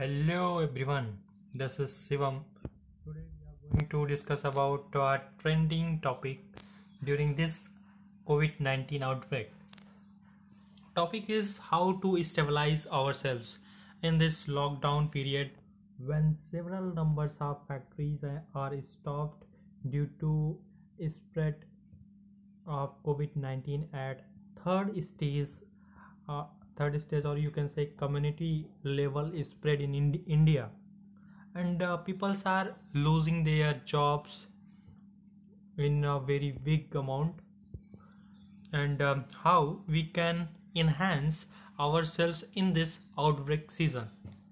Hello everyone, this is Shivam. Today we are going to discuss about a trending topic during this COVID-19 outbreak. Topic is how to stabilize ourselves in this lockdown period when several numbers of factories are stopped due to spread of COVID-19 at third stage uh, third stage or you can say community level spread in Indi- India. And uh, peoples are losing their jobs in a very big amount. And um, how we can enhance ourselves in this outbreak season.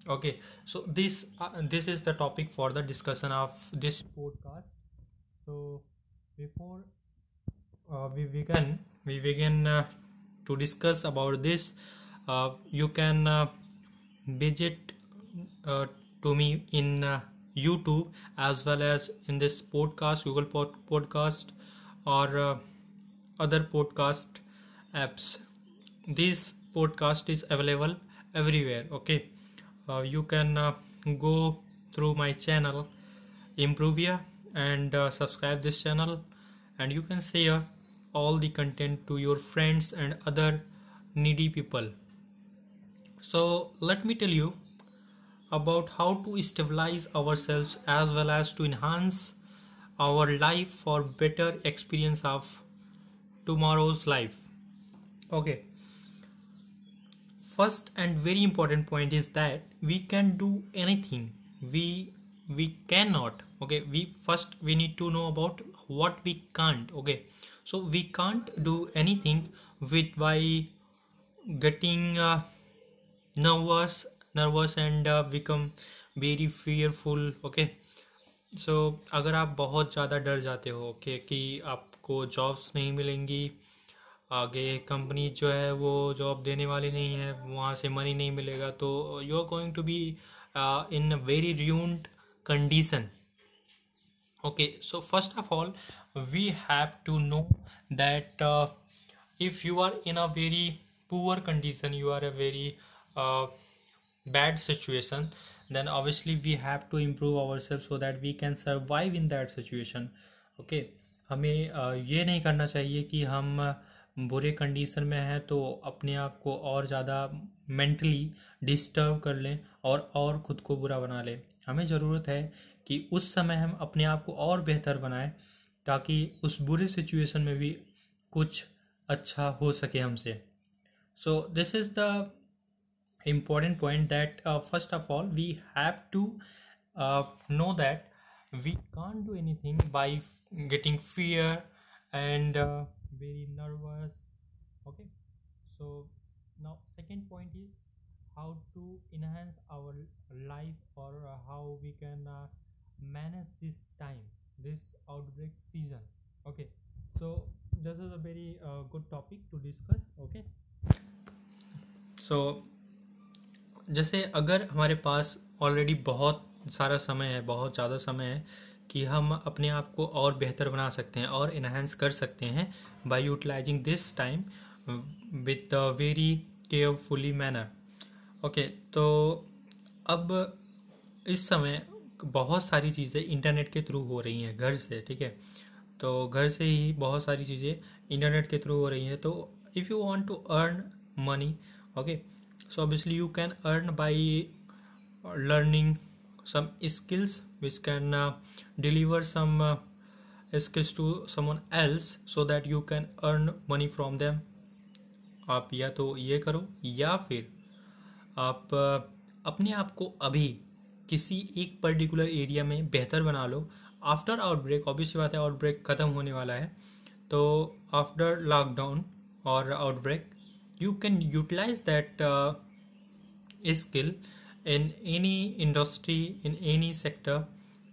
Okay so this uh, this is the topic for the discussion of this podcast. So before uh, we begin we begin uh, to discuss about this you can uh, visit uh, to me in uh, youtube as well as in this podcast google pod- podcast or uh, other podcast apps. This podcast is available everywhere okay? Uh, you can uh, go through my channel improvia and uh, subscribe this channel and you can share all the content to your friends and other needy people so let me tell you about how to stabilize ourselves as well as to enhance our life for better experience of tomorrow's life. Okay. First and very important point is that we can do anything. We we cannot. Okay. We first we need to know about what we can't. Okay. So we can't do anything with by getting uh, nervous nervous and uh, become very fearful okay? So अगर आप बहुत ज़्यादा डर जाते हो okay, कि आपको jobs नहीं मिलेंगी आगे कंपनी जो है वो जॉब देने वाली नहीं है वहाँ से मनी नहीं मिलेगा तो you are going to be in very ruined condition okay so first of all we have to know that if you are in a very poor condition you are a very bad situation, then obviously we have to improve ourselves so that we can survive in that situation. Okay? हमें ये नहीं करना चाहिए कि हम बुरे condition में हैं तो अपने आप को और ज़्यादा मेंटली डिस्टर्ब कर लें और और ख़ुद को बुरा बना लें। हमें ज़रूरत है कि उस समय हम अपने आप को और बेहतर बनाएँ ताकि उस बुरे सिचुएशन में भी कुछ अच्छा हो सके हमसे। So this is the important point that uh, first of all we have to uh, know that we can't do anything by f- getting fear and uh, very nervous okay? So now second point is how to enhance our life or how we can uh, manage this time this outbreak season okay? So this is a very uh, good topic to discuss okay? So जैसे अगर हमारे पास already बहुत सारा समय है, बहुत ज़्यादा समय है, कि हम अपने आप को और बेहतर बना सकते हैं और इन्हेंस कर सकते हैं by utilizing this time with very carefully manner okay तो अब इस समय बहुत सारी चीज़ें इंटरनेट के थ्रू हो रही हैं घर से, ठीक है? तो घर से ही बहुत सारी चीज़ें इंटरनेट के थ्रू हो रही हैं तो if you want to earn money okay so obviously you can earn by learning some skills which can uh, deliver some uh, skills to someone else so that you can earn money from them आप या तो ये करो या फिर आप uh, अपने आप को अभी किसी एक पर्टिकुलर एरिया में बेहतर बना लो आफ्टर आउटब्रेक ऑब्वियसली बात है आउटब्रेक ख़त्म होने वाला है तो आफ्टर लॉकडाउन और outbreak you can utilize that uh, skill in any industry in any sector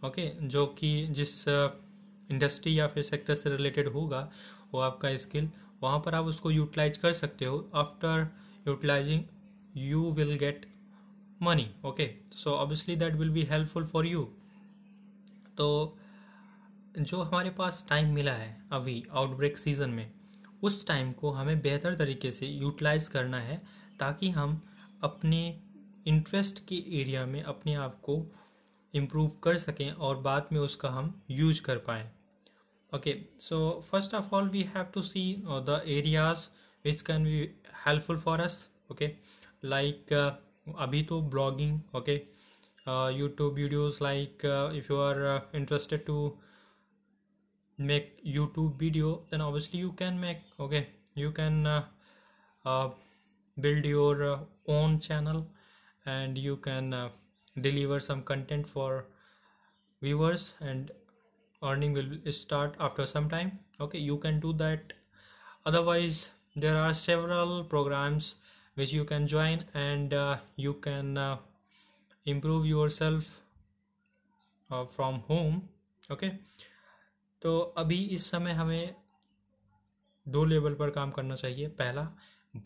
okay okay, जो कि जिस इंडस्ट्री uh, या फिर सेक्टर से रिलेटेड होगा वो आपका स्किल वहाँ पर आप उसको यूटिलाइज कर सकते हो। After utilizing you will get money okay so obviously that will be helpful for you तो जो हमारे पास टाइम मिला है अभी आउटब्रेक सीज़न में उस टाइम को हमें बेहतर तरीके से यूटिलाइज करना है ताकि हम अपने इंटरेस्ट के एरिया में अपने आप को इम्प्रूव कर सकें और बाद में उसका हम यूज़ कर पाएँ। Okay so first of all we have to see the areas which can be helpful for us okay like अभी तो blogging okay YouTube videos like if you are interested to make youtube video then obviously you can make okay you can uh, uh, build your uh, own channel and you can uh, deliver some content for viewers and earning will start after some time. Okay you can do that. Otherwise there are several programs which you can join and uh, you can uh, improve yourself from home. Okay तो अभी इस समय हमें दो level पर काम करना चाहिए। पहला,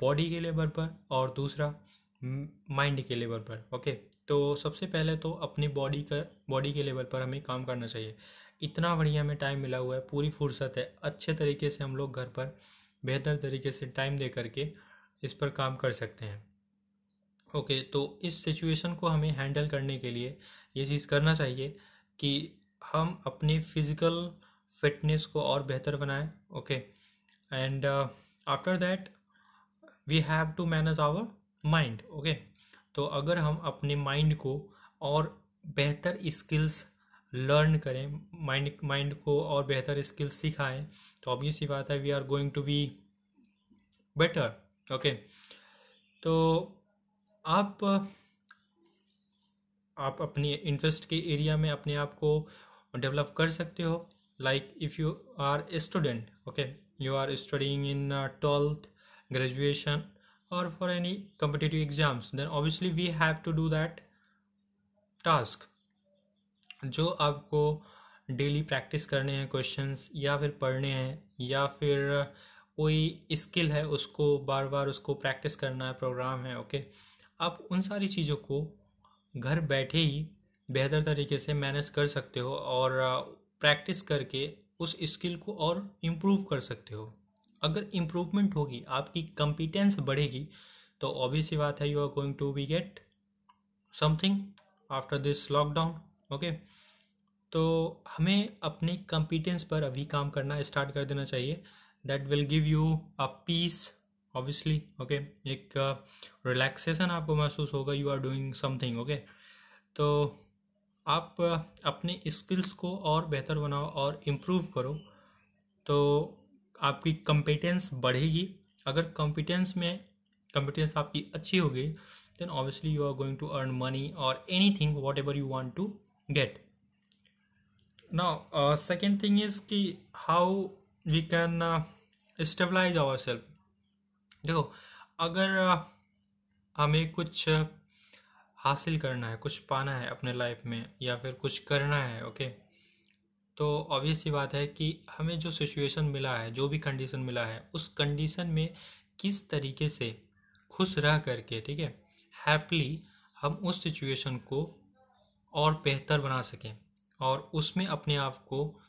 बॉडी के लेवल पर और दूसरा माइंड के लेवल पर, ओके? तो सबसे पहले तो अपनी बॉडी का, बॉडी के लेवल पर हमें काम करना चाहिए। इतना बढ़िया हमें टाइम मिला हुआ है, पूरी फुर्सत है। अच्छे तरीके से हम लोग घर पर बेहतर तरीके से टाइम दे करके इस पर काम कर सकते हैं। ओके तो इस सिचुएशन को हमें हैंडल करने के लिए ये चीज़ करना चाहिए कि हम अपने फ़िज़िकल फिटनेस को और बेहतर बनाए okay and after that we have to manage our mind okay तो अगर हम अपने माइंड को और बेहतर स्किल्स लर्न करें माइंड माइंड को और बेहतर स्किल्स सिखाएँ तो ऑब्वियस ही बात है we are going to be better okay तो आप आप अपनी इंटरेस्ट के एरिया में अपने आप को डेवलप कर सकते हो like if you are a student okay you are studying in uh, 12th graduation or for any competitive exams then obviously we have to do that task जो आपको डेली प्रैक्टिस करने हैं क्वेश्चंस या फिर पढ़ने हैं या फिर कोई स्किल है उसको बार बार उसको प्रैक्टिस करना है प्रोग्राम है ओके आप उन सारी चीज़ों को घर बैठे ही बेहतर तरीके से मैनेज कर सकते हो और प्रैक्टिस करके उस स्किल को और इम्प्रूव कर सकते हो। अगर इम्प्रूवमेंट होगी आपकी कंपिटेंस बढ़ेगी तो ऑब्वियस बात है you are going to be get something after this lockdown okay तो हमें अपने कंपिटेंस पर अभी काम करना स्टार्ट कर देना चाहिए। That will give you a peace obviously okay एक रिलैक्सेशन uh, आपको महसूस होगा you are doing something okay तो आप अपने स्किल्स को और बेहतर बनाओ और इम्प्रूव करो तो आपकी कम्पिटेंस बढ़ेगी। अगर कॉम्पिटेंस में कॉम्पिटेंस आपकी अच्छी होगी then obviously you are going to earn money और anything whatever you want to get now second thing is कि how we can stabilize our self देखो, अगर हमें कुछ हासिल करना है, कुछ पाना है अपने लाइफ में या फिर कुछ करना है ओके तो ऑब्वियस सी बात है कि हमें जो सिचुएशन मिला है, जो भी कंडीशन मिला है, उस कंडीशन में किस तरीके से खुश रह करके, ठीक है? हैप्पली हम उस सिचुएशन को और बेहतर बना सकें और उसमें अपने आप को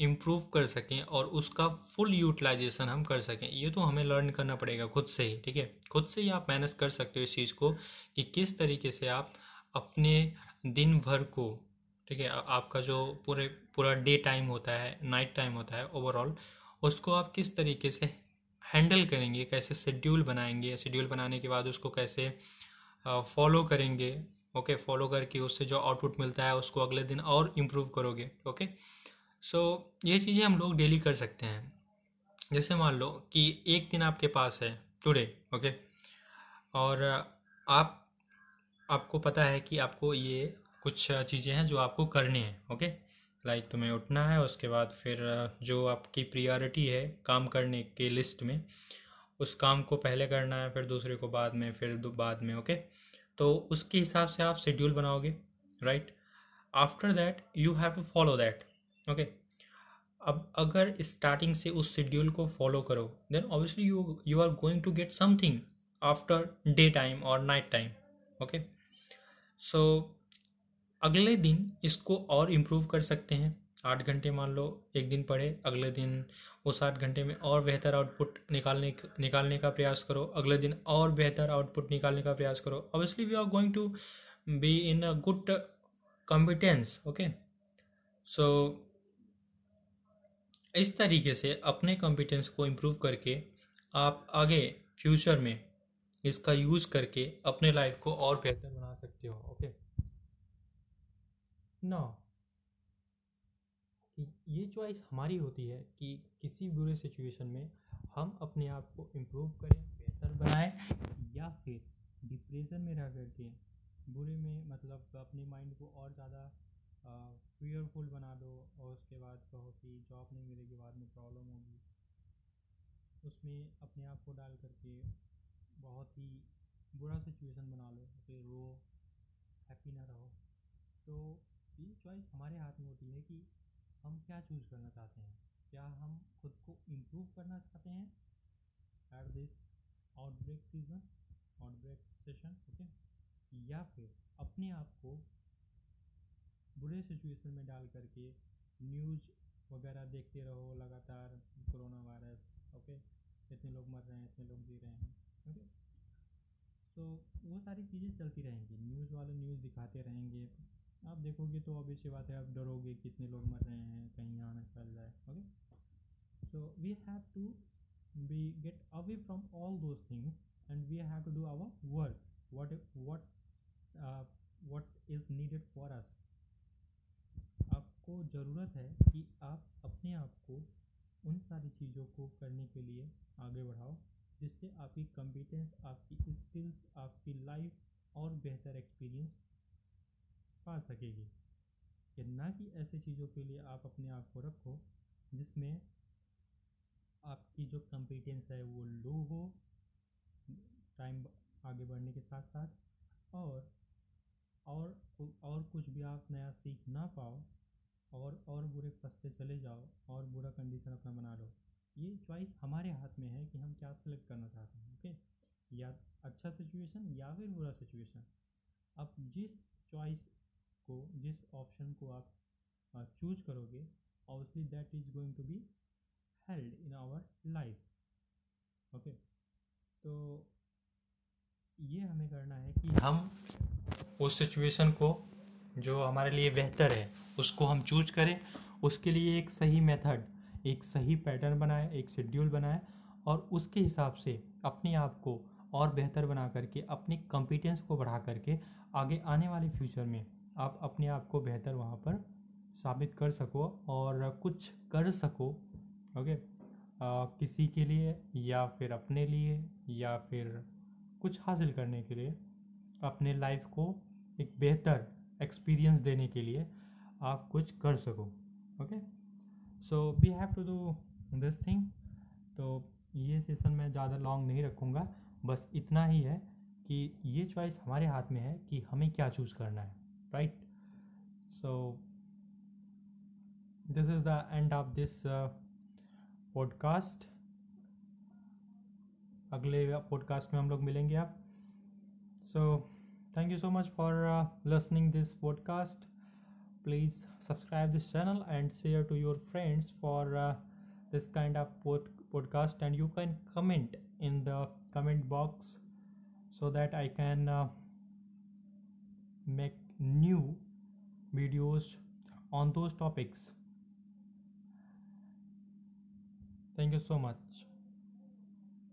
इम्प्रूव कर सकें और उसका फुल यूटिलाइजेशन हम कर सकें। ये तो हमें लर्न करना पड़ेगा खुद से ही, ठीक है? खुद से ही आप मैनेज कर सकते हो इस चीज़ को कि किस तरीके से आप अपने दिन भर को, ठीक है? आपका जो पूरे, पूरा डे टाइम होता है नाइट टाइम होता है ओवरऑल उसको आप किस तरीके से हैंडल करेंगे? कैसे शेड्यूल बनाएँगे? शेड्यूल बनाने के बाद उसको कैसे फॉलो करेंगे? ओके फॉलो करके उससे जो आउटपुट मिलता है उसको अगले दिन और इम्प्रूव करोगे ओके सो so, ये चीज़ें हम लोग डेली कर सकते हैं। जैसे मान लो कि एक दिन आपके पास है टुडे ओके और आप आपको पता है कि आपको ये कुछ चीज़ें हैं जो आपको करनी हैं ओके लाइक तुम्हें उठना है उसके बाद फिर जो आपकी प्रियोरिटी है काम करने के लिस्ट में उस काम को पहले करना है फिर दूसरे को बाद में फिर बाद में ओके तो उसके हिसाब से आप शेड्यूल बनाओगे right after that you have to follow that okay अब अगर स्टार्टिंग से उस शेड्यूल को फॉलो करो then obviously you you are going to get something after day time और नाइट टाइम ओके सो अगले दिन इसको और इम्प्रूव कर सकते हैं। आठ घंटे मान लो, एक दिन पढ़े, अगले दिन उस आठ घंटे में और बेहतर आउटपुट निकालने निकालने का प्रयास करो। अगले दिन और बेहतर आउटपुट निकालने का प्रयास करो। Obviously we are going to be in a good competence okay so इस तरीके से अपने कॉम्पिटेंस को इम्प्रूव करके आप आगे फ्यूचर में इसका यूज़ करके अपने लाइफ को और बेहतर बना सकते हो ओके नो ये चॉइस हमारी होती है कि किसी बुरे सिचुएशन में हम अपने आप को इम्प्रूव करें, बेहतर बनाएँ, या फिर डिप्रेशन में रह करके बुरे में मतलब अपने माइंड को और ज़्यादा फियरफुल बना दो और उसके बाद कहो कि जॉब नहीं मिलेगी, बाद में प्रॉब्लम होगी। उसमें अपने आप को डाल करके बहुत ही बुरा सिचुएशन बना लो फिर रो हैप्पी ना रहो। तो ये चॉइस हमारे हाथ में होती है कि हम क्या चूज़ करना चाहते हैं? क्या हम खुद को इम्प्रूव करना चाहते हैं? At this outbreak season outbreak session okay या फिर अपने आप को बुरे सिचुएशन में डाल करके न्यूज़ वगैरह देखते रहो लगातार कोरोना वायरस ओके इतने लोग मर रहे हैं इतने लोग जी रहे हैं ओके तो वो सारी चीज़ें चलती रहेंगी। न्यूज़ वाले न्यूज़ दिखाते रहेंगे। आप देखोगे तो अभी सी बात है आप डरोगे कितने लोग मर रहे हैं कहीं यहाँ ना चल जाए okay so we have to be get away from all those things and we have to do our work what what uh, is needed for us? आपको ज़रूरत है कि आप अपने आप को उन सारी चीज़ों को करने के लिए आगे बढ़ाओ, जिससे आपकी कम्पिटेंस आपकी स्किल्स आपकी लाइफ और बेहतर एक्सपीरियंस पा सकेगी। कि ना कि ऐसे चीज़ों के लिए आप अपने आप को रखो, जिसमें आपकी जो कम्पिटेंस है वो लो हो टाइम आगे बढ़ने के साथ साथ और और और कुछ भी आप नया सीख ना पाओ और और बुरे फंसते चले जाओ और बुरा कंडीशन अपना बना लो। ये चॉइस हमारे हाथ में है कि हम क्या सेलेक्ट करना चाहते हैं ओके या अच्छा सिचुएशन या फिर बुरा सिचुएशन अब जिस चॉइस को, जिस ऑप्शन को आप चूज़ करोगे obviously that is going to be held in our life okay तो ये हमें करना है कि हम उस सिचुएशन को, जो हमारे लिए बेहतर है उसको हम चूज़ करें। उसके लिए एक सही मेथड एक सही पैटर्न बनाए एक शेड्यूल बनाए और उसके हिसाब से अपने आप को और बेहतर बना करके अपनी कॉम्पिटेंस को बढ़ा करके आगे आने वाले फ्यूचर में आप अपने आप को बेहतर वहाँ पर साबित कर सको और कुछ कर सको। ओके आ, किसी के लिए या फिर अपने लिए या फिर कुछ हासिल करने के लिए अपने लाइफ को एक बेहतर एक्सपीरियंस देने के लिए आप कुछ कर सको okay so we have to do this thing तो ये सेशन मैं ज़्यादा लॉन्ग नहीं रखूँगा, बस इतना ही है कि ये चॉइस हमारे हाथ में है कि हमें क्या चूज़ करना है right so this is the end of this podcast अगले पॉडकास्ट में हम लोग मिलेंगे आप। So thank you so much for listening this podcast please subscribe this channel and share to your friends for uh, this kind of pod podcast. And you can comment in the comment box so that i can uh, make new videos on those topics. Thank you so much.